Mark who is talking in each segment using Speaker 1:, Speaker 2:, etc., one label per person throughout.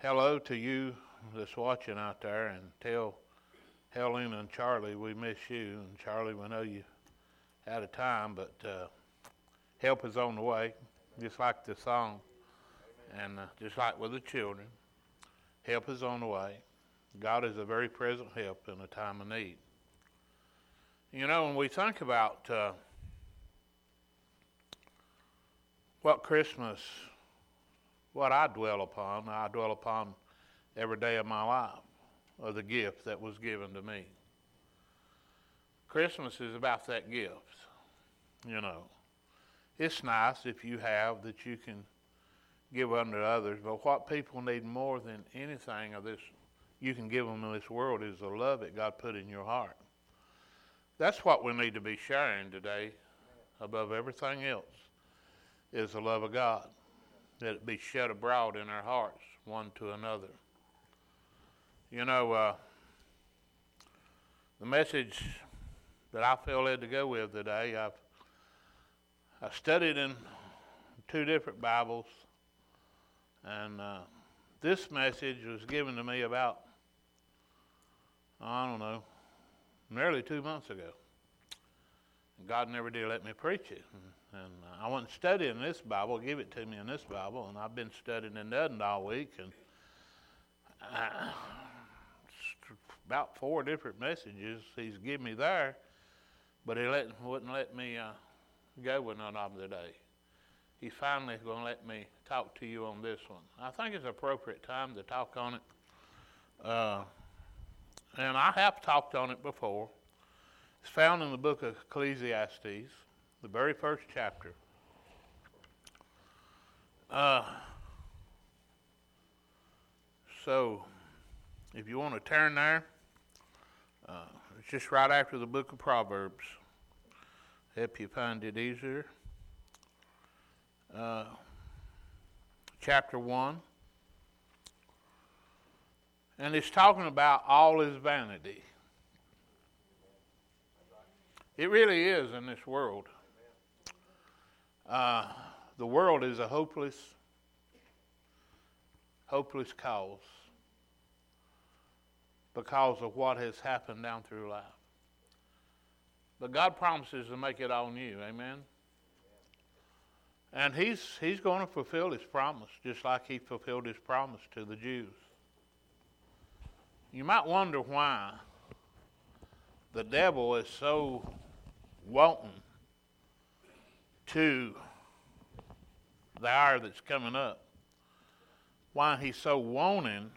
Speaker 1: hello to you that's watching out there and tell Helen and Charlie we miss you. And Charlie, we know you out of time, but uh, help is on the way, just like the song. And uh, just like with the children, help is on the way. God is a very present help in a time of need. You know, when we think about uh, what Christmas, what I dwell upon, I dwell upon every day of my life of the gift that was given to me. Christmas is about that gift, you know. It's nice if you have that you can give unto others, but what people need more than anything of this you can give them in this world is the love that God put in your heart. That's what we need to be sharing today above everything else is the love of God. That it be shed abroad in our hearts one to another. You know, uh, the message that I feel led to go with today, I've I studied in two different Bibles, and uh, this message was given to me about I don't know, nearly two months ago. God never did let me preach it. And, uh, I wasn't studying this Bible, give it to me in this Bible, and I've been studying in that all week. And uh, about four different messages he's given me there, but he let, wouldn't let me uh, go with none of them today. He's finally going to let me talk to you on this one. I think it's appropriate time to talk on it. Uh, and I have talked on it before. It's found in the book of Ecclesiastes, the very first chapter. Uh, so, if you want to turn there, uh, it's just right after the book of Proverbs. Help you find it easier. Uh, chapter 1. And it's talking about all is vanity. It really is in this world. Uh, the world is a hopeless, hopeless cause because of what has happened down through life. But God promises to make it all new. Amen. And he's, he's going to fulfill his promise, just like he fulfilled his promise to the Jews. You might wonder why the devil is so wanting to the hour that's coming up. Why he's so wanting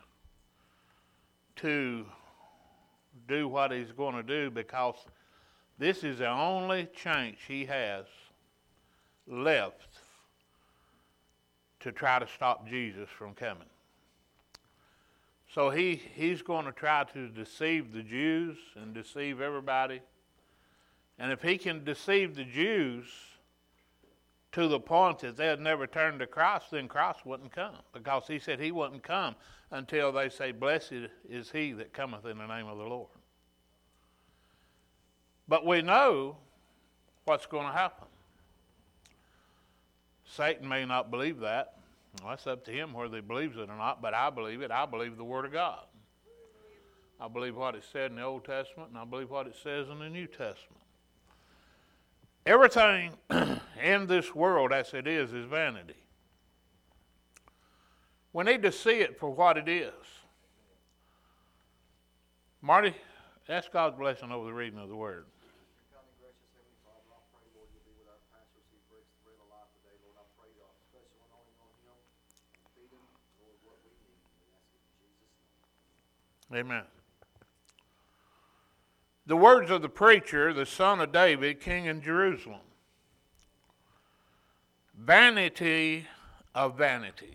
Speaker 1: to do what he's going to do because this is the only chance he has left to try to stop Jesus from coming. So he, he's going to try to deceive the Jews and deceive everybody. And if he can deceive the Jews to the point that they had never turned to Christ, then Christ wouldn't come. Because he said he wouldn't come until they say, Blessed is he that cometh in the name of the Lord. But we know what's going to happen. Satan may not believe that. Well, that's up to him whether he believes it or not, but I believe it. I believe the Word of God. I believe what it said in the Old Testament, and I believe what it says in the New Testament. Everything in this world as it is is vanity. We need to see it for what it is. Marty, ask God's blessing over the reading of the Word. Amen. The words of the preacher, the son of David, king in Jerusalem. Vanity of vanities.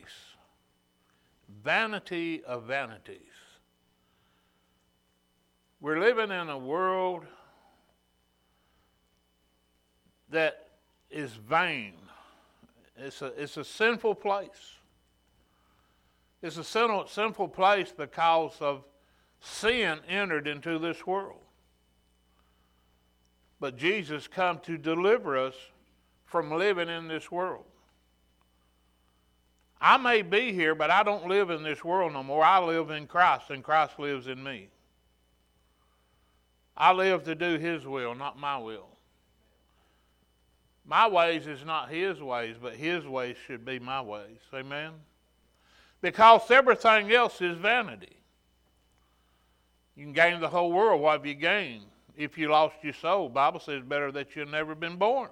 Speaker 1: Vanity of vanities. We're living in a world that is vain. It's a, it's a sinful place. It's a sinful sinful place because of sin entered into this world. But Jesus come to deliver us from living in this world. I may be here, but I don't live in this world no more. I live in Christ, and Christ lives in me. I live to do His will, not my will. My ways is not His ways, but His ways should be my ways. Amen? Because everything else is vanity. You can gain the whole world. What have you gained? If you lost your soul, Bible says better that you've never been born.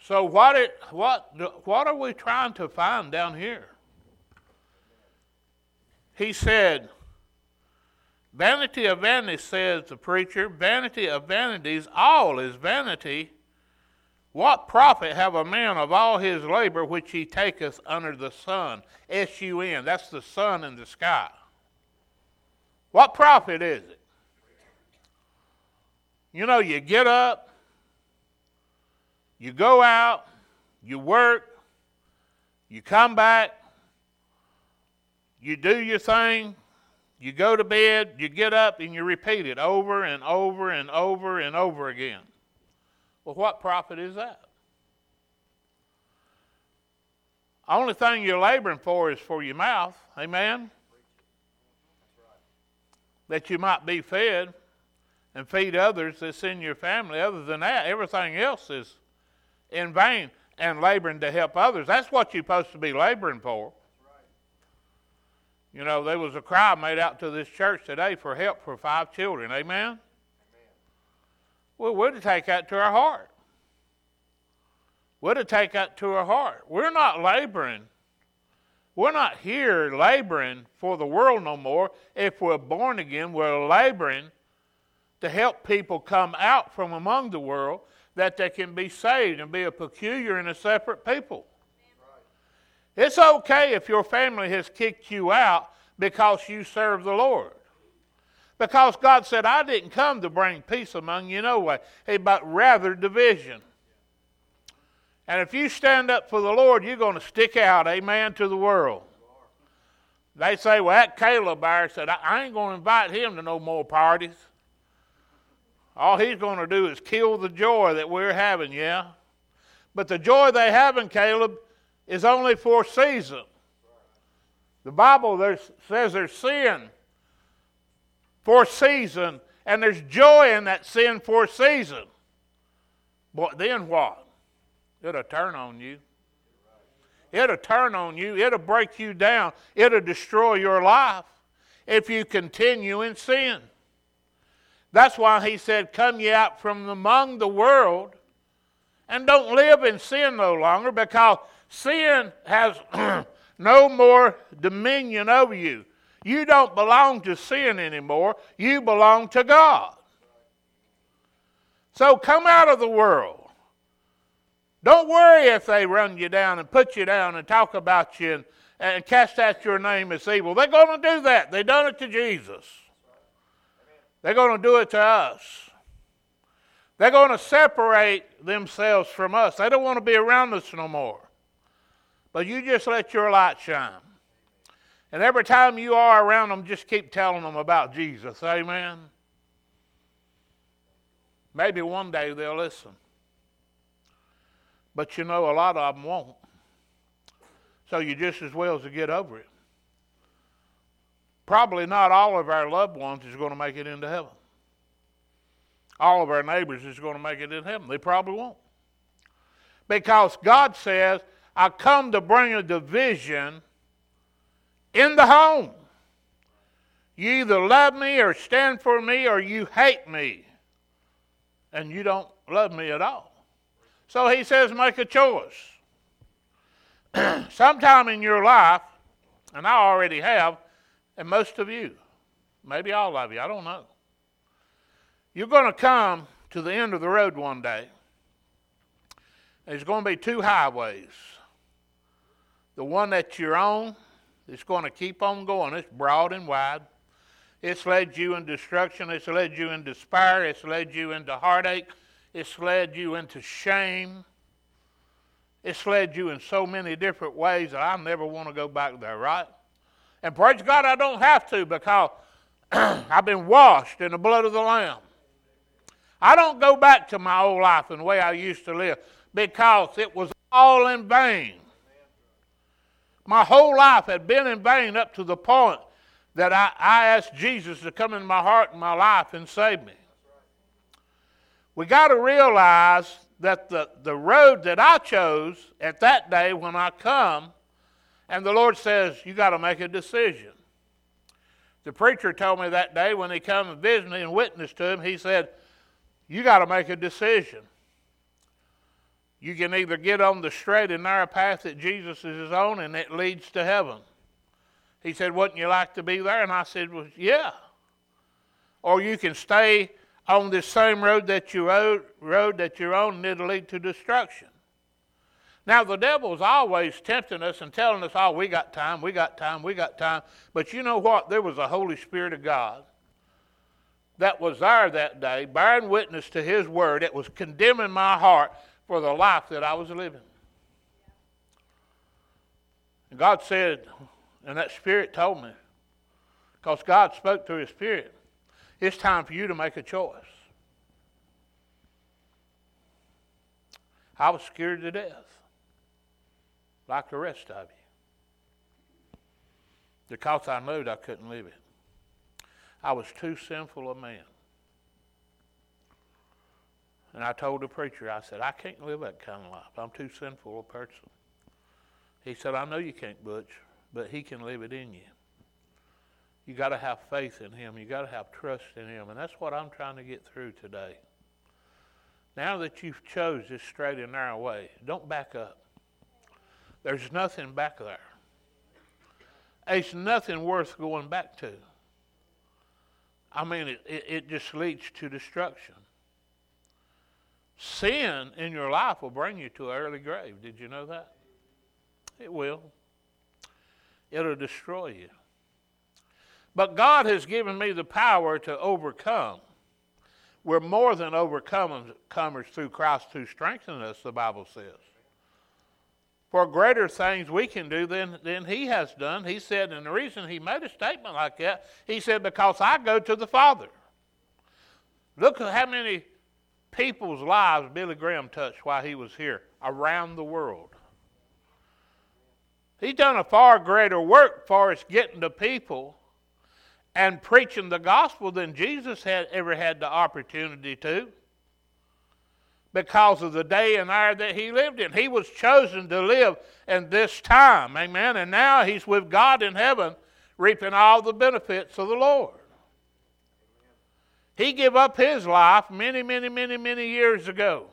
Speaker 1: So what it, what what are we trying to find down here? He said, Vanity of vanities, says the preacher, vanity of vanities, all is vanity. What profit have a man of all his labor which he taketh under the sun? S U N, that's the sun in the sky. What profit is it? You know, you get up, you go out, you work, you come back, you do your thing, you go to bed, you get up, and you repeat it over and over and over and over again. Well, what profit is that? Only thing you're laboring for is for your mouth. Amen? That you might be fed and feed others that's in your family. Other than that, everything else is in vain and laboring to help others. That's what you're supposed to be laboring for. You know, there was a cry made out to this church today for help for five children. Amen? Amen. Well, we're to take that to our heart. We're to take that to our heart. We're not laboring. We're not here laboring for the world no more. If we're born again, we're laboring to help people come out from among the world that they can be saved and be a peculiar and a separate people. It's okay if your family has kicked you out because you serve the Lord. Because God said, I didn't come to bring peace among you no way, but rather division. And if you stand up for the Lord, you're going to stick out, amen, to the world. They say, well, that Caleb there said, I ain't going to invite him to no more parties. All he's going to do is kill the joy that we're having, yeah? But the joy they have in Caleb is only for a season. The Bible there's, says there's sin for a season, and there's joy in that sin for a season. But then what? It'll turn on you. It'll turn on you. It'll break you down. It'll destroy your life if you continue in sin. That's why he said, Come ye out from among the world and don't live in sin no longer because Sin has no more dominion over you. You don't belong to sin anymore, you belong to God. So come out of the world. Don't worry if they run you down and put you down and talk about you and, and cast out your name as evil. They're going to do that. They've done it to Jesus. They're going to do it to us. They're going to separate themselves from us. They don't want to be around us no more. But you just let your light shine. And every time you are around them, just keep telling them about Jesus. Amen. Maybe one day they'll listen. But you know, a lot of them won't. So you just as well to get over it. Probably not all of our loved ones is going to make it into heaven. All of our neighbors is going to make it in heaven. They probably won't. Because God says, I come to bring a division in the home. You either love me or stand for me or you hate me. And you don't love me at all. So he says, make a choice. Sometime in your life, and I already have, and most of you, maybe all of you, I don't know. You're going to come to the end of the road one day. There's going to be two highways the one that you're on is going to keep on going. It's broad and wide. It's led you in destruction. It's led you in despair. It's led you into heartache. It's led you into shame. It's led you in so many different ways that I never want to go back there, right? And praise God, I don't have to because I've been washed in the blood of the Lamb. I don't go back to my old life and the way I used to live because it was all in vain. My whole life had been in vain up to the point that I, I asked Jesus to come in my heart and my life and save me. We got to realize that the, the road that I chose at that day when I come, and the Lord says, You got to make a decision. The preacher told me that day when he come and visited me and witnessed to him, he said, You got to make a decision. You can either get on the straight and narrow path that Jesus is on and it leads to heaven. He said, Wouldn't you like to be there? And I said, Well, yeah. Or you can stay on this same road that you rode, road that you're on and it'll lead to destruction. Now the devil's always tempting us and telling us, oh, we got time, we got time, we got time. But you know what? There was a Holy Spirit of God that was there that day, bearing witness to his word. It was condemning my heart for the life that I was living. And God said, and that Spirit told me, because God spoke through His Spirit, it's time for you to make a choice. I was scared to death, like the rest of you, because I knew I couldn't live it. I was too sinful a man. And I told the preacher, I said, I can't live that kind of life. I'm too sinful a person. He said, I know you can't, Butch, but He can live it in you. You got to have faith in Him. You got to have trust in Him, and that's what I'm trying to get through today. Now that you've chose this straight and narrow way, don't back up. There's nothing back there. It's nothing worth going back to. I mean, it, it, it just leads to destruction. Sin in your life will bring you to an early grave. Did you know that? It will it'll destroy you. But God has given me the power to overcome. We're more than overcomers through Christ who strengthens us, the Bible says. For greater things we can do than, than He has done. He said, and the reason He made a statement like that, He said, because I go to the Father. Look at how many people's lives Billy Graham touched while he was here around the world. He's done a far greater work for us getting to people and preaching the gospel than Jesus had ever had the opportunity to because of the day and hour that he lived in. He was chosen to live in this time, amen, and now he's with God in heaven reaping all the benefits of the Lord. He gave up his life many, many, many, many years ago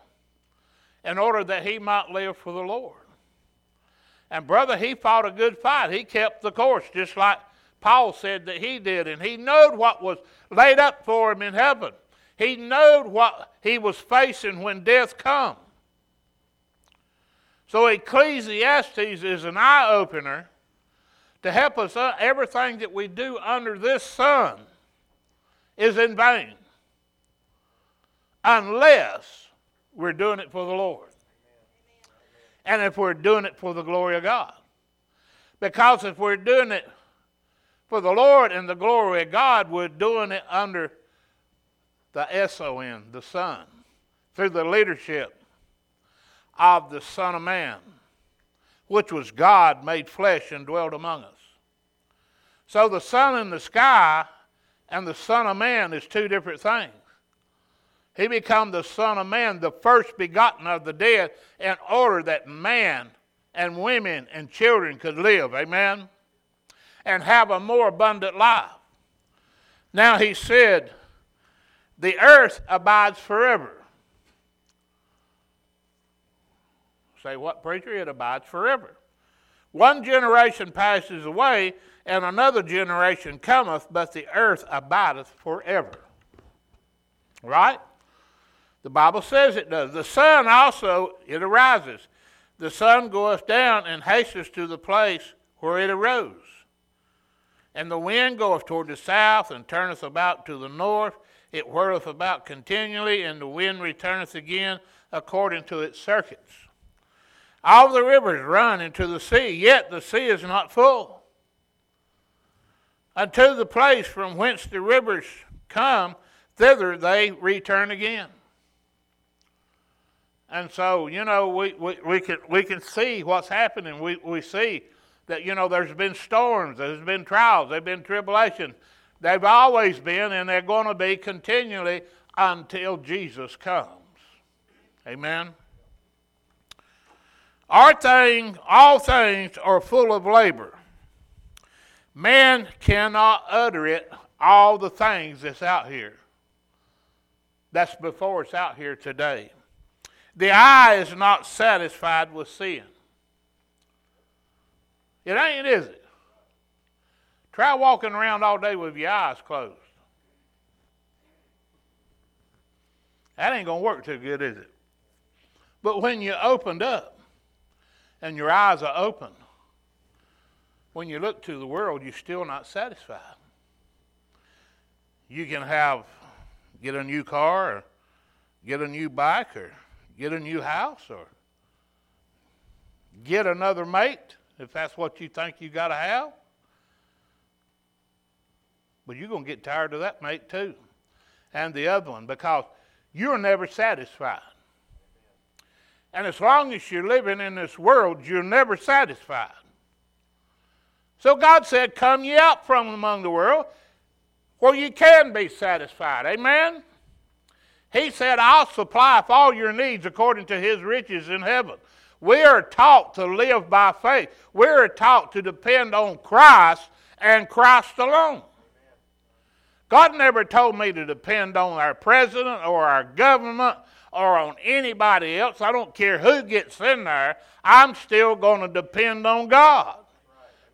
Speaker 1: in order that he might live for the Lord. And brother, he fought a good fight. He kept the course, just like Paul said that he did. And he knowed what was laid up for him in heaven. He knowed what he was facing when death come. So Ecclesiastes is an eye opener to help us. Uh, everything that we do under this sun is in vain unless we're doing it for the Lord and if we're doing it for the glory of God. Because if we're doing it for the Lord and the glory of God, we're doing it under the S O N, the Son, through the leadership of the Son of Man, which was God made flesh and dwelt among us. So the sun in the sky and the Son of Man is two different things. He became the Son of Man, the first begotten of the dead, in order that man and women and children could live. Amen? And have a more abundant life. Now he said, The earth abides forever. Say, what, preacher? It abides forever. One generation passes away, and another generation cometh, but the earth abideth forever. Right? The Bible says it does. The sun also, it arises. The sun goeth down and hastens to the place where it arose. And the wind goeth toward the south and turneth about to the north. It whirleth about continually, and the wind returneth again according to its circuits. All the rivers run into the sea, yet the sea is not full. Unto the place from whence the rivers come, thither they return again. And so, you know, we, we, we, can, we can see what's happening. We, we see that, you know, there's been storms, there's been trials, there's been tribulation. They've always been, and they're going to be continually until Jesus comes. Amen. Our thing, all things are full of labor. Man cannot utter it, all the things that's out here. That's before us out here today. The eye is not satisfied with sin. It ain't, is it? Try walking around all day with your eyes closed. That ain't going to work too good, is it? But when you opened up and your eyes are open, when you look to the world, you're still not satisfied. You can have, get a new car or get a new bike or get a new house or get another mate if that's what you think you got to have. But you're going to get tired of that mate too, and the other one, because you're never satisfied. And as long as you're living in this world, you're never satisfied. So God said, Come ye out from among the world where you can be satisfied. Amen? He said, I'll supply all your needs according to his riches in heaven. We are taught to live by faith. We are taught to depend on Christ and Christ alone. God never told me to depend on our president or our government or on anybody else. I don't care who gets in there. I'm still going to depend on God.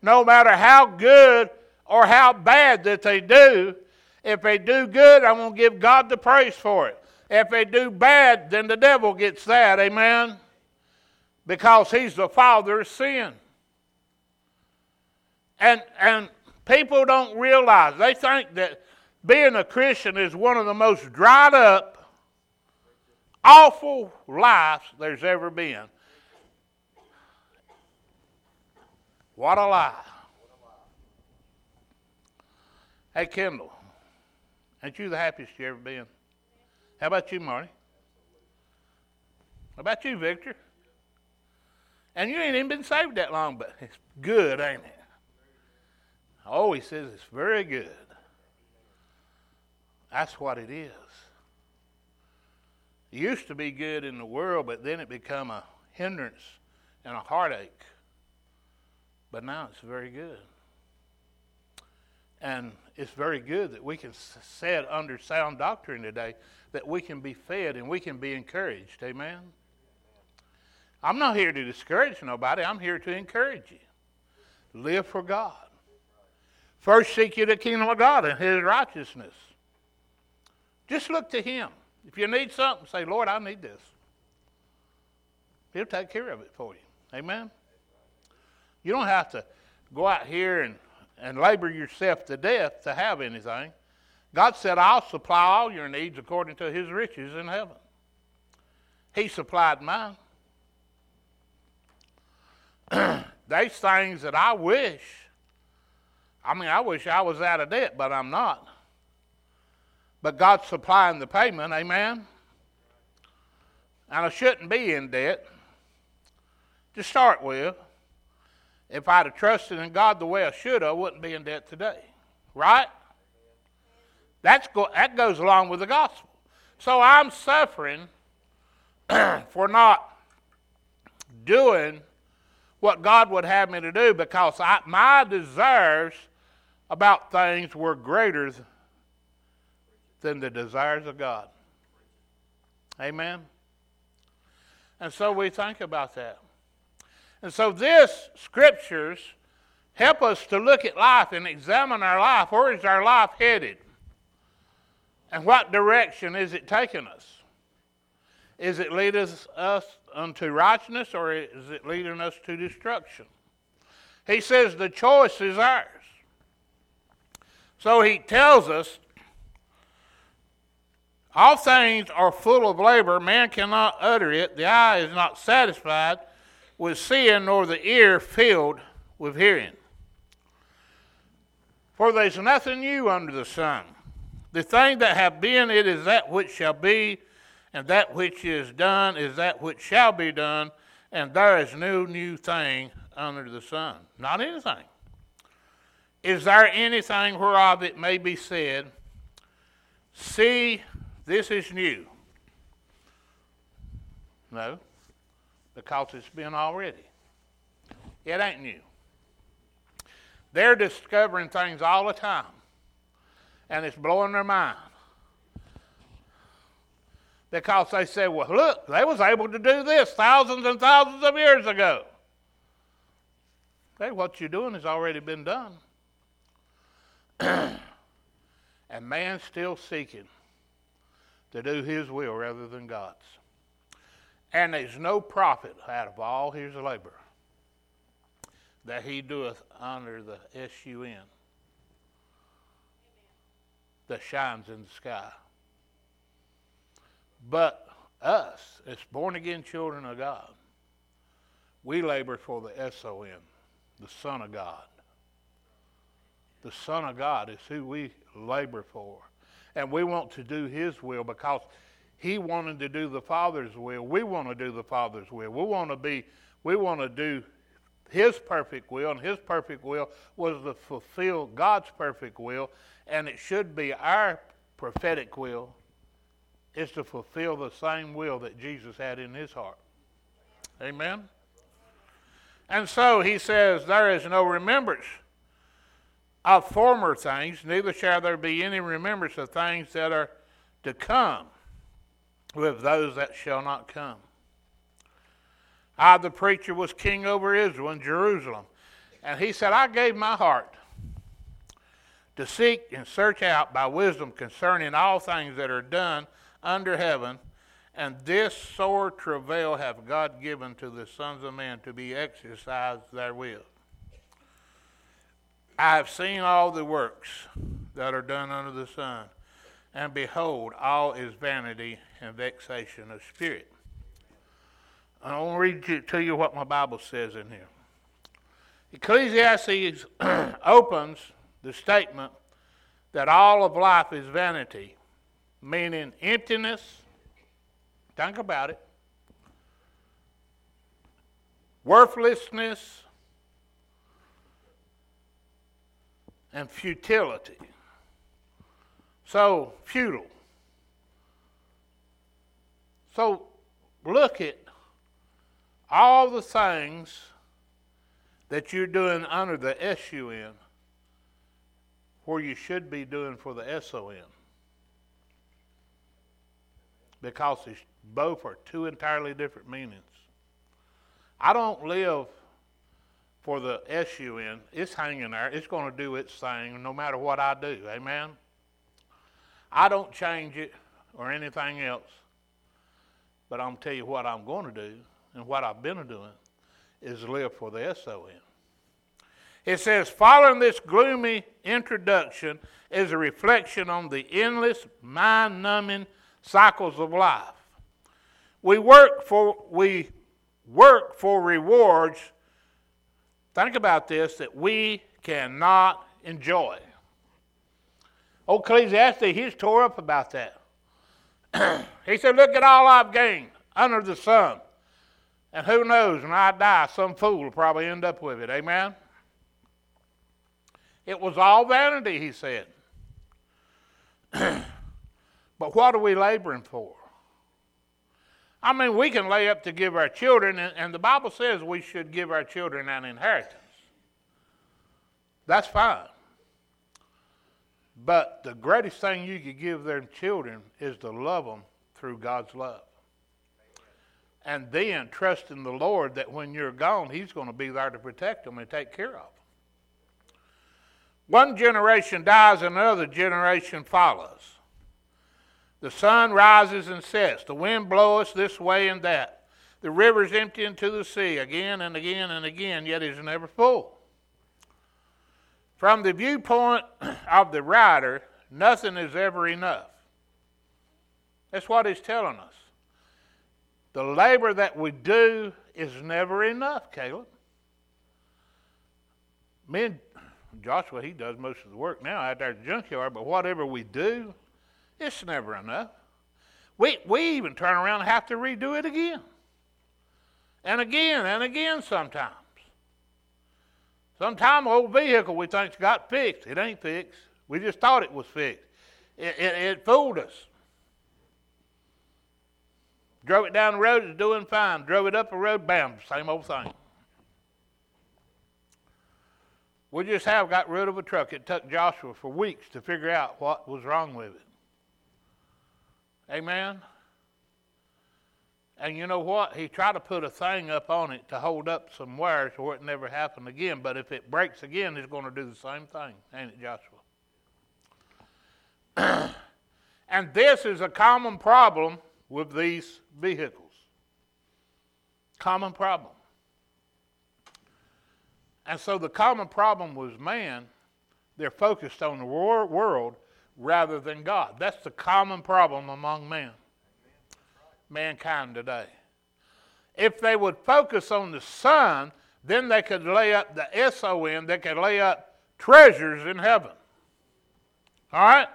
Speaker 1: No matter how good or how bad that they do, if they do good, I'm going to give God the praise for it. If they do bad, then the devil gets that. Amen because he's the father of sin. And, and people don't realize, they think that being a Christian is one of the most dried up, awful lives there's ever been. What a lie. Hey, Kendall, ain't you the happiest you ever been? How about you, Marty? How about you, Victor? And you ain't even been saved that long, but it's good, ain't it? Oh, he says it's very good. That's what it is. It used to be good in the world, but then it become a hindrance and a heartache. But now it's very good. And it's very good that we can sit under sound doctrine today, that we can be fed and we can be encouraged. Amen? I'm not here to discourage nobody. I'm here to encourage you. Live for God. First, seek you the kingdom of God and His righteousness. Just look to Him. If you need something, say, Lord, I need this. He'll take care of it for you. Amen? You don't have to go out here and, and labor yourself to death to have anything. God said, I'll supply all your needs according to His riches in heaven. He supplied mine. There's things that I wish. I mean, I wish I was out of debt, but I'm not. But God's supplying the payment, amen? And I shouldn't be in debt to start with. If I'd have trusted in God the way I should, I wouldn't be in debt today. Right? That's go- that goes along with the gospel. So I'm suffering for not doing what God would have me to do because I, my desires about things were greater than the desires of God. Amen? And so we think about that. And so this scriptures help us to look at life and examine our life. Where is our life headed? And what direction is it taking us? Is it leading us unto righteousness or is it leading us to destruction? He says the choice is ours. So he tells us all things are full of labor, man cannot utter it, the eye is not satisfied with seeing, nor the ear filled with hearing. For there's nothing new under the sun. The thing that have been, it is that which shall be and that which is done is that which shall be done, and there is no new thing under the sun. Not anything. Is there anything whereof it may be said, See, this is new? No, because it's been already. It ain't new. They're discovering things all the time, and it's blowing their mind. Because they say, well, look, they was able to do this thousands and thousands of years ago. Hey, what you're doing has already been done. and man's still seeking to do his will rather than God's. And there's no profit out of all his labor that he doeth under the S-U-N that shines in the sky. But us, as born again children of God, we labor for the S-O-N, the Son of God. The Son of God is who we labor for. And we want to do His will because He wanted to do the Father's will. We want to do the Father's will. We want to be, we want to do His perfect will, and His perfect will was to fulfill God's perfect will, and it should be our prophetic will is to fulfill the same will that Jesus had in his heart. Amen? And so he says, There is no remembrance of former things, neither shall there be any remembrance of things that are to come with those that shall not come. I, the preacher, was king over Israel in Jerusalem. And he said, I gave my heart to seek and search out by wisdom concerning all things that are done under heaven, and this sore travail have God given to the sons of men to be exercised therewith. I have seen all the works that are done under the sun, and behold, all is vanity and vexation of spirit. I want to read to, to you what my Bible says in here. Ecclesiastes opens the statement that all of life is vanity, meaning emptiness. Think about it. Worthlessness, and futility. So, futile. So, look at all the things that you're doing under the S-U-N where you should be doing for the S-O-N. Because both are two entirely different meanings. I don't live for the S-U-N, it's hanging there. It's going to do its thing no matter what I do. Amen? I don't change it or anything else. But I'm tell you what I'm going to do and what I've been doing is live for the S-O-N. It says, following this gloomy introduction is a reflection on the endless, mind numbing cycles of life. We work for, we work for rewards Think about this that we cannot enjoy. Old Ecclesiastes, he's tore up about that. he said, Look at all I've gained under the sun. And who knows, when I die, some fool will probably end up with it. Amen? It was all vanity, he said. but what are we laboring for? I mean, we can lay up to give our children, and, and the Bible says we should give our children an inheritance. That's fine. But the greatest thing you could give their children is to love them through God's love. And then trust in the Lord that when you're gone, He's going to be there to protect them and take care of them. One generation dies, and another generation follows. The sun rises and sets. The wind blows this way and that. The rivers empty into the sea again and again and again, yet is never full. From the viewpoint of the writer, nothing is ever enough. That's what he's telling us. The labor that we do is never enough, Caleb. Me and Joshua, he does most of the work now out there at the junkyard, but whatever we do, it's never enough. We, we even turn around and have to redo it again. And again and again sometimes. Sometime old vehicle we think's got fixed. It ain't fixed. We just thought it was fixed. It, it, it fooled us. Drove it down the road, it's doing fine. Drove it up the road, bam, same old thing. We just have got rid of a truck. It took Joshua for weeks to figure out what was wrong with it. Amen? And you know what? He tried to put a thing up on it to hold up some wires so it never happened again. But if it breaks again, it's going to do the same thing, ain't it, Joshua? and this is a common problem with these vehicles. Common problem. And so the common problem was man, they're focused on the world rather than God. That's the common problem among men, mankind today. If they would focus on the Son, then they could lay up the S O N, they could lay up treasures in heaven. All right?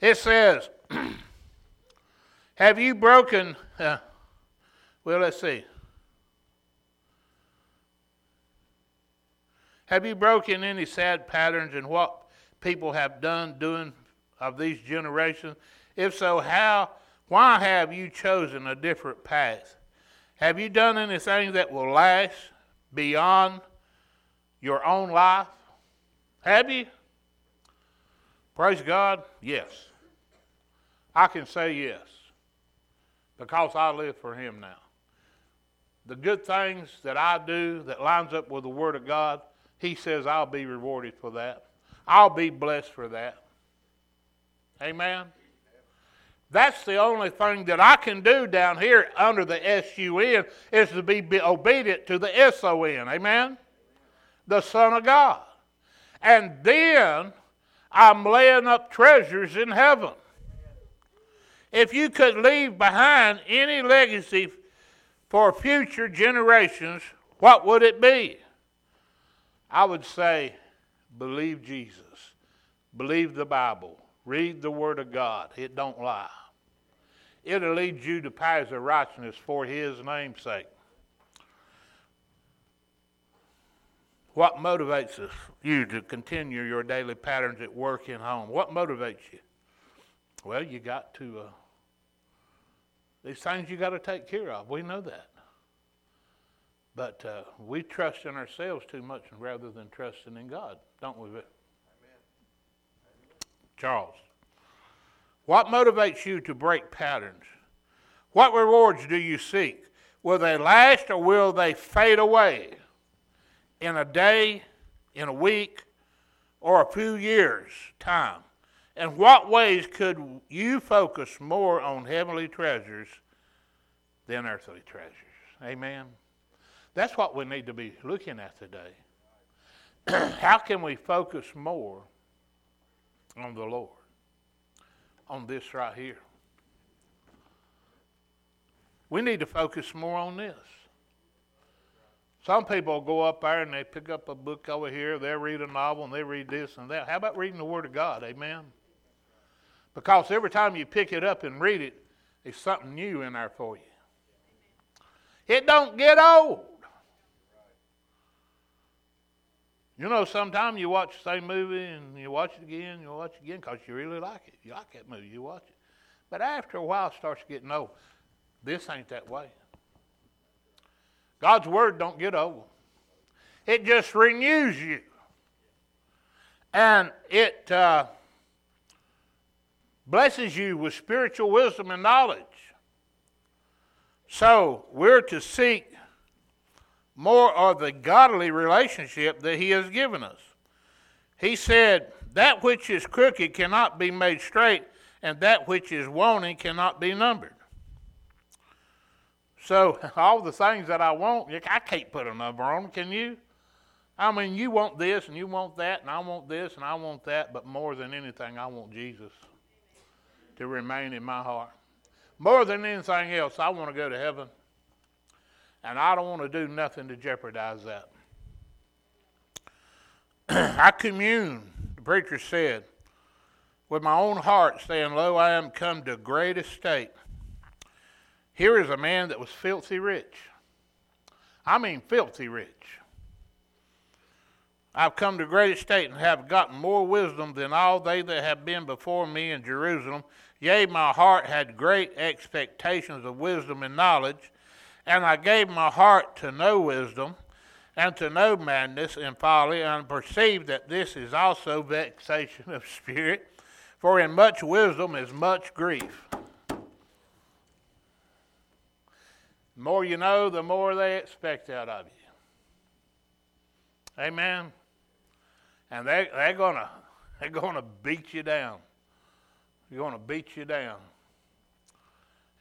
Speaker 1: It says, Have you broken, uh, well, let's see. Have you broken any sad patterns in what people have done doing of these generations? If so, how why have you chosen a different path? Have you done anything that will last beyond your own life? Have you? Praise God, yes. I can say yes because I live for Him now. The good things that I do that lines up with the Word of God, he says, I'll be rewarded for that. I'll be blessed for that. Amen. That's the only thing that I can do down here under the S-U-N is to be, be obedient to the S-O-N. Amen? The Son of God. And then I'm laying up treasures in heaven. If you could leave behind any legacy for future generations, what would it be? I would say, believe Jesus, believe the Bible, read the Word of God. It don't lie. It'll lead you to paths of righteousness for His name's sake. What motivates us, you to continue your daily patterns at work and home? What motivates you? Well, you got to, uh, these things you got to take care of. We know that. But uh, we trust in ourselves too much rather than trusting in God, don't we? Amen. Charles, what motivates you to break patterns? What rewards do you seek? Will they last or will they fade away in a day, in a week, or a few years' time? In what ways could you focus more on heavenly treasures than earthly treasures? Amen. That's what we need to be looking at today. How can we focus more on the Lord? On this right here. We need to focus more on this. Some people go up there and they pick up a book over here, they read a novel and they read this and that. How about reading the Word of God? Amen. Because every time you pick it up and read it, there's something new in there for you. It don't get old. You know, sometimes you watch the same movie and you watch it again, you watch it again because you really like it. You like that movie, you watch it. But after a while, it starts getting old. This ain't that way. God's Word don't get old. It just renews you. And it uh, blesses you with spiritual wisdom and knowledge. So we're to seek more of the godly relationship that He has given us. He said, That which is crooked cannot be made straight, and that which is wanting cannot be numbered. So, all the things that I want, I can't put a number on can you? I mean, you want this and you want that, and I want this and I want that, but more than anything, I want Jesus to remain in my heart. More than anything else, I want to go to heaven. And I don't want to do nothing to jeopardize that. I commune, the preacher said, with my own heart, saying, Lo, I am come to great estate. Here is a man that was filthy rich. I mean, filthy rich. I've come to great estate and have gotten more wisdom than all they that have been before me in Jerusalem. Yea, my heart had great expectations of wisdom and knowledge, and I gave my heart to know wisdom and to know madness and folly, and perceived that this is also vexation of spirit. For in much wisdom is much grief. The more you know, the more they expect out of you. Amen. And they, they're gonna they're gonna beat you down. They're gonna beat you down.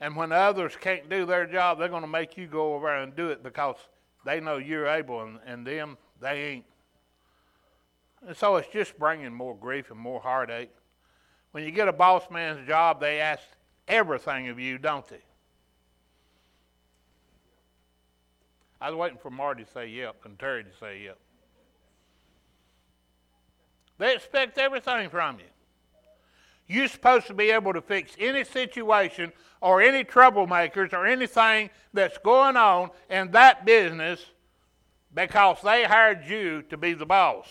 Speaker 1: And when others can't do their job, they're gonna make you go over and do it because they know you're able, and, and them they ain't. And so it's just bringing more grief and more heartache. When you get a boss man's job, they ask everything of you, don't they? I was waiting for Marty to say yep and Terry to say yep. They expect everything from you. You're supposed to be able to fix any situation or any troublemakers or anything that's going on in that business because they hired you to be the boss.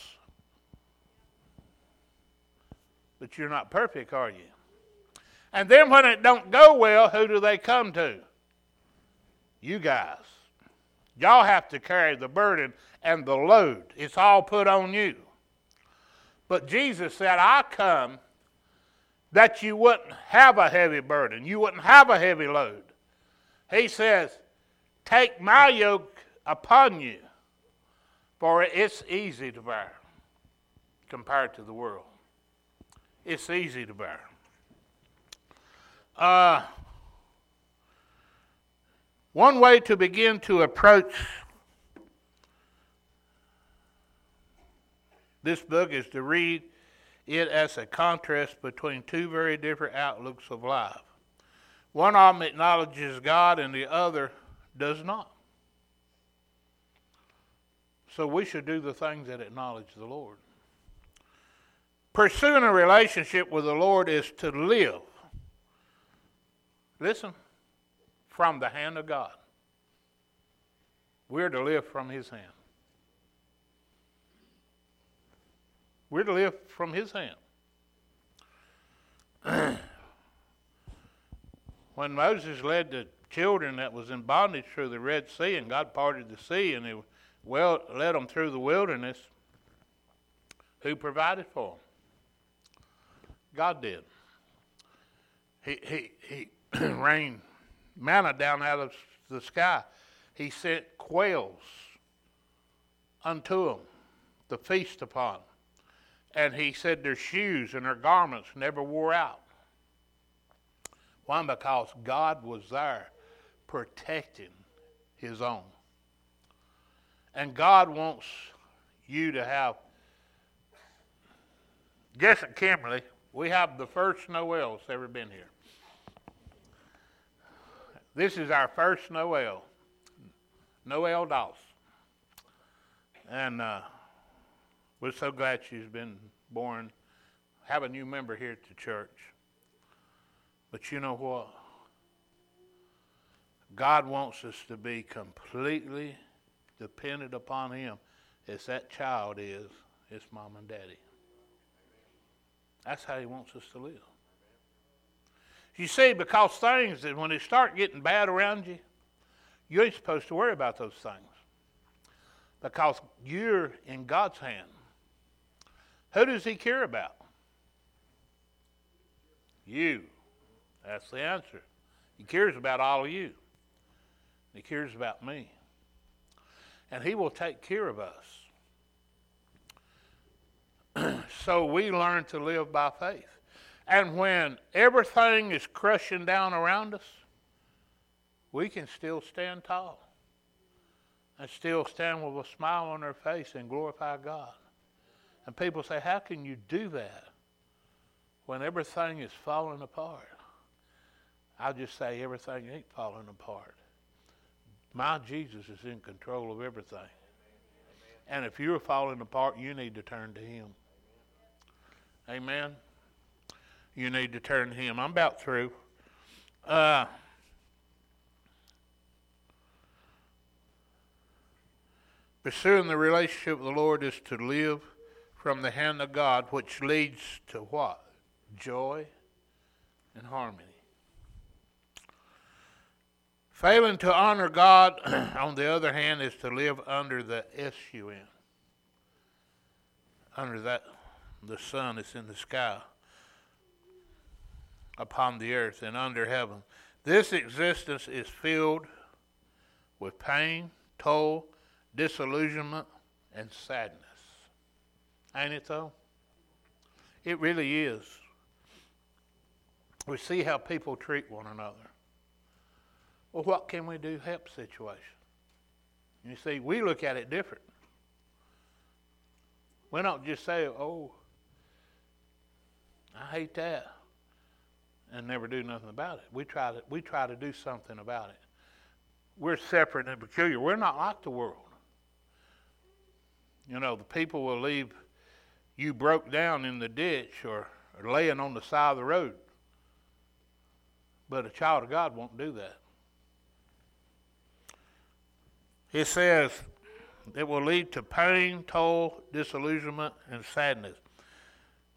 Speaker 1: But you're not perfect, are you? And then when it don't go well, who do they come to? You guys. Y'all have to carry the burden and the load. It's all put on you. But Jesus said, I come that you wouldn't have a heavy burden, you wouldn't have a heavy load. He says, Take my yoke upon you, for it's easy to bear compared to the world. It's easy to bear. Uh, one way to begin to approach this book is to read it as a contrast between two very different outlooks of life. One of them acknowledges God and the other does not. So we should do the things that acknowledge the Lord. Pursuing a relationship with the Lord is to live. Listen, from the hand of God. We're to live from His hand. We're to live from His hand. when Moses led the children that was in bondage through the Red Sea, and God parted the sea, and He well led them through the wilderness, who provided for them? God did. He he he rained manna down out of the sky. He sent quails unto them to feast upon. And he said their shoes and their garments never wore out. Why? Because God was there protecting his own. And God wants you to have. Guess at Kimberly, we have the first Noel that's ever been here. This is our first Noel, Noel Doss. And uh, we're so glad she's been born. Have a new member here at the church. But you know what? God wants us to be completely dependent upon Him as that child is, his mom and daddy. That's how He wants us to live. You see, because things that when they start getting bad around you, you ain't supposed to worry about those things. Because you're in God's hand. Who does he care about? You. That's the answer. He cares about all of you. He cares about me. And he will take care of us. so we learn to live by faith. And when everything is crushing down around us, we can still stand tall and still stand with a smile on our face and glorify God. And people say, How can you do that when everything is falling apart? I'll just say, Everything ain't falling apart. My Jesus is in control of everything. And if you're falling apart, you need to turn to Him. Amen you need to turn to Him. I'm about through. Uh, Pursuing the relationship with the Lord is to live from the hand of God, which leads to what? Joy and harmony. Failing to honor God, on the other hand, is to live under the S-U-N. Under that, the sun that's in the sky, upon the earth, and under heaven. This existence is filled with pain, toil, disillusionment, and sadness. Ain't it though? It really is. We see how people treat one another. Well, what can we do to help situation? You see, we look at it different. We don't just say, oh, I hate that, and never do nothing about it. We try to, we try to do something about it. We're separate and peculiar. We're not like the world. You know, the people will leave you broke down in the ditch or, or laying on the side of the road. But a child of God won't do that. It says it will lead to pain, toil, disillusionment, and sadness.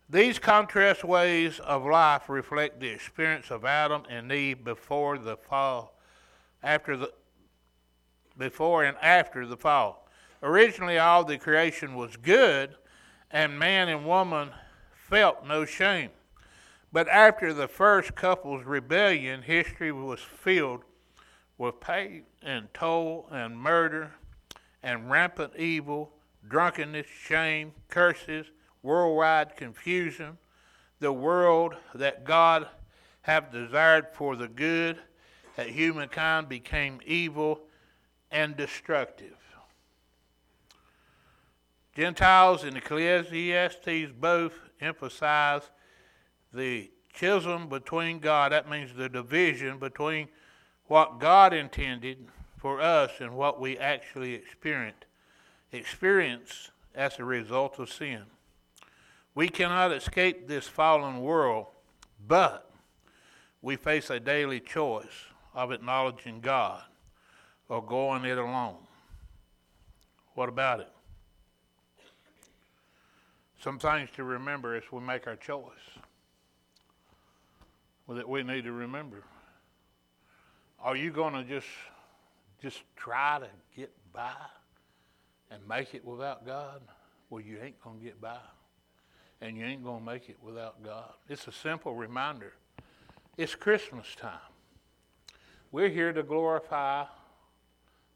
Speaker 1: These contrast ways of life reflect the experience of Adam and Eve before the fall, after the before and after the fall. Originally, all the creation was good, and man and woman felt no shame. But after the first couple's rebellion, history was filled with pain and toil and murder and rampant evil, drunkenness, shame, curses, worldwide confusion. The world that God have desired for the good that humankind became evil and destructive. Genesis and Ecclesiastes both emphasize the chasm between God, that means the division between what God intended for us and what we actually experience, experience as a result of sin. We cannot escape this fallen world, but we face a daily choice of acknowledging God or going it alone. What about it? Some things to remember as we make our choice that we need to remember. Are you going to just just try to get by and make it without God? Well, you ain't going to get by. And you ain't going to make it without God. It's a simple reminder. It's Christmas time. We're here to glorify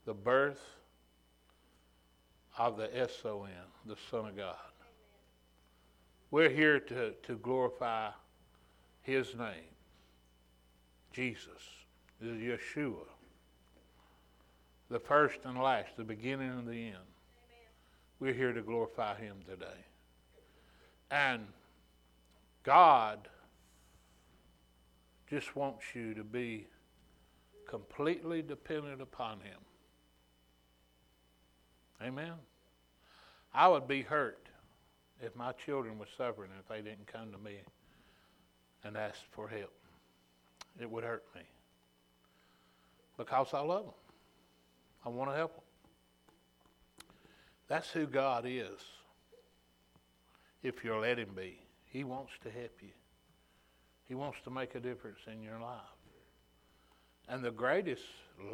Speaker 1: the birth of the S-O-N, the Son of God. We're here to, to glorify his name, Jesus, Yeshua, the first and last, the beginning and the end. Amen. We're here to glorify him today. And God just wants you to be completely dependent upon him. Amen. I would be hurt if my children were suffering if they didn't come to me and ask for help. It would hurt me because I love them. I want to help them. That's who God is. If you'll let Him be, He wants to help you. He wants to make a difference in your life. And the greatest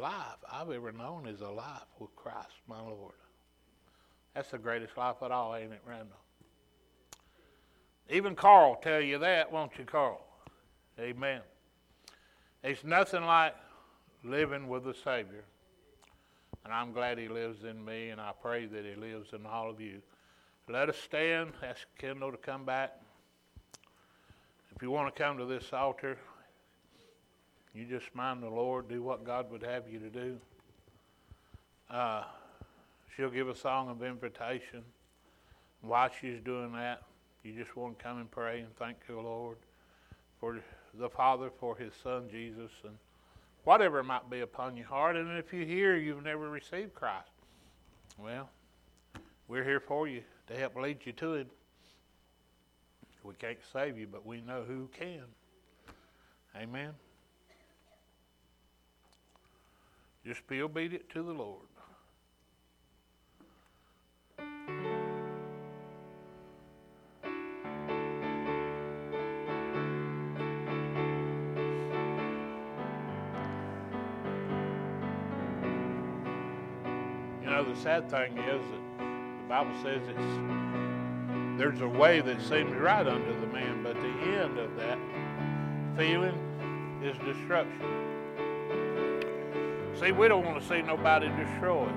Speaker 1: life I've ever known is a life with Christ, my Lord. That's the greatest life at all, ain't it, Randall? Even Carl tell you that, won't you, Carl? Amen. It's nothing like living with the Savior. And I'm glad he lives in me, and I pray that he lives in all of you. Let us stand, ask Kendall to come back. If you want to come to this altar, you just mind the Lord, do what God would have you to do. Uh, she'll give a song of invitation. While she's doing that, you just want to come and pray and thank the Lord for the Father, for His Son Jesus, and whatever might be upon your heart. And if you're here, you've never received Christ, well, we're here for you to help lead you to it. We can't save you, but we know who can. Amen. Just be obedient to the Lord. The sad thing is that the Bible says it's there's a way that seems right unto the man, but the end of that feeling is destruction. See, we don't want to see nobody destroyed.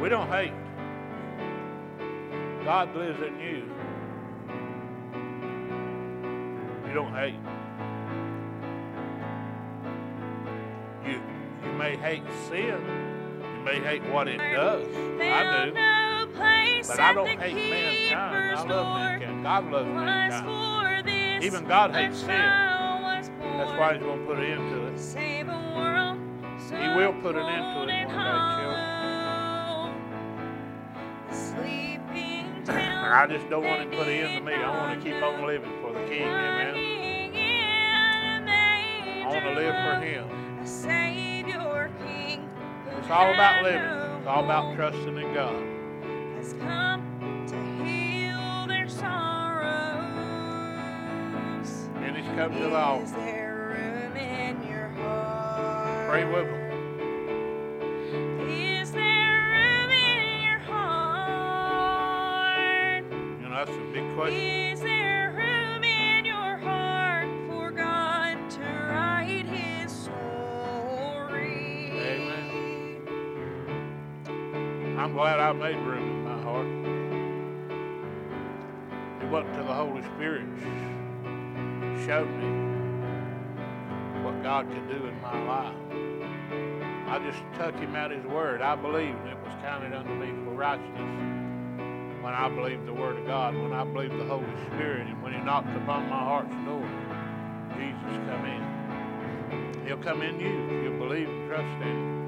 Speaker 1: We don't hate. God lives in you. You don't hate. May hate sin. You may hate what it does. I do. But I don't hate mankind. I love mankind. God loves mankind. Even God hates sin. That's why He's going to put an end to it. He will put an end to it one day, children. I just don't want Him to put an end to me. I want to keep on living for the King. Amen. I want to live for Him. It's all about living. It's all about trusting in God.
Speaker 2: Has come to heal their sorrows.
Speaker 1: And He's come to the altar.
Speaker 2: Is there room in your heart?
Speaker 1: Pray with them.
Speaker 2: Is there room in your heart?
Speaker 1: You know, that's a big question. Glad I made room in my heart. It wasn't to the Holy Spirit showed me what God could do in my life. I just took him at his word. I believed it was counted unto me for righteousness. When I believed the word of God, when I believed the Holy Spirit, and when he knocked upon my heart's door, Jesus come in. He'll come in you if you believe and trust in him.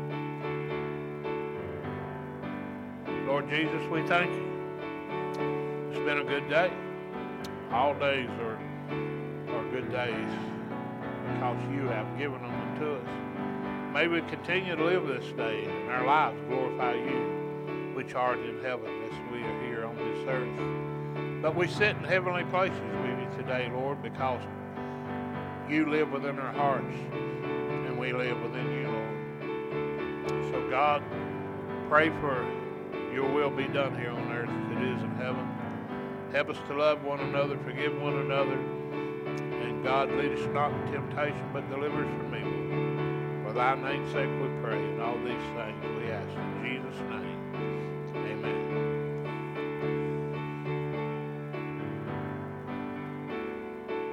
Speaker 1: Jesus, we thank you. It's been a good day. All days are, are good days because you have given them unto us. May we continue to live this day and our lives glorify you, which art in heaven, as we are here on this earth. But we sit in heavenly places with you today, Lord, because you live within our hearts and we live within you, Lord. So, God, pray for your will be done here on earth as it is in heaven. Help us to love one another, forgive one another, and God, lead us not in temptation, but deliver us from evil. For thy name's sake we pray, and all these things we ask in Jesus' name.